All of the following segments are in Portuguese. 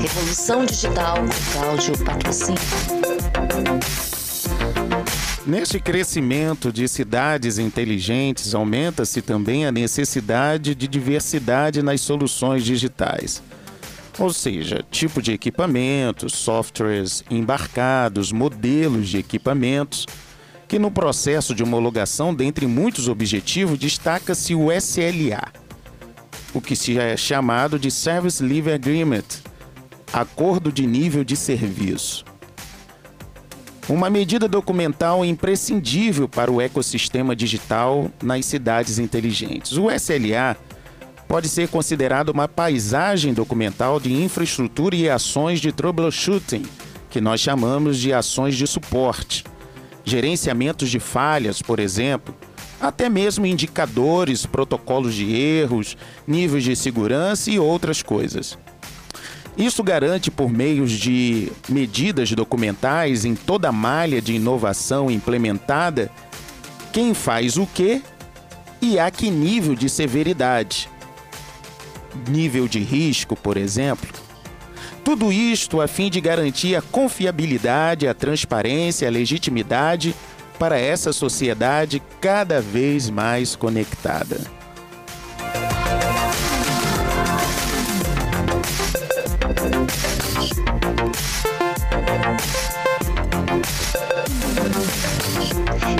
Revolução Digital Cláudio Patrocínio. Neste crescimento de cidades inteligentes, aumenta-se também a necessidade de diversidade nas soluções digitais. Ou seja, tipo de equipamentos, softwares embarcados, modelos de equipamentos, que no processo de homologação, dentre muitos objetivos, destaca-se o SLA, o que se é chamado de Service Level Agreement, Acordo de Nível de Serviço. Uma medida documental imprescindível para o ecossistema digital nas cidades inteligentes. O SLA pode ser considerado uma paisagem documental de infraestrutura e ações de troubleshooting, que nós chamamos de ações de suporte, gerenciamentos de falhas, por exemplo, até mesmo indicadores, protocolos de erros, níveis de segurança e outras coisas. Isso garante, por meios de medidas documentais em toda a malha de inovação implementada, quem faz o que e a que nível de severidade. Nível de risco, por exemplo. Tudo isto a fim de garantir a confiabilidade, a transparência, a legitimidade para essa sociedade cada vez mais conectada.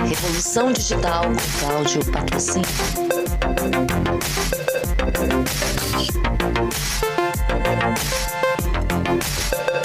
Revolução Digital Cláudio Patrocínio.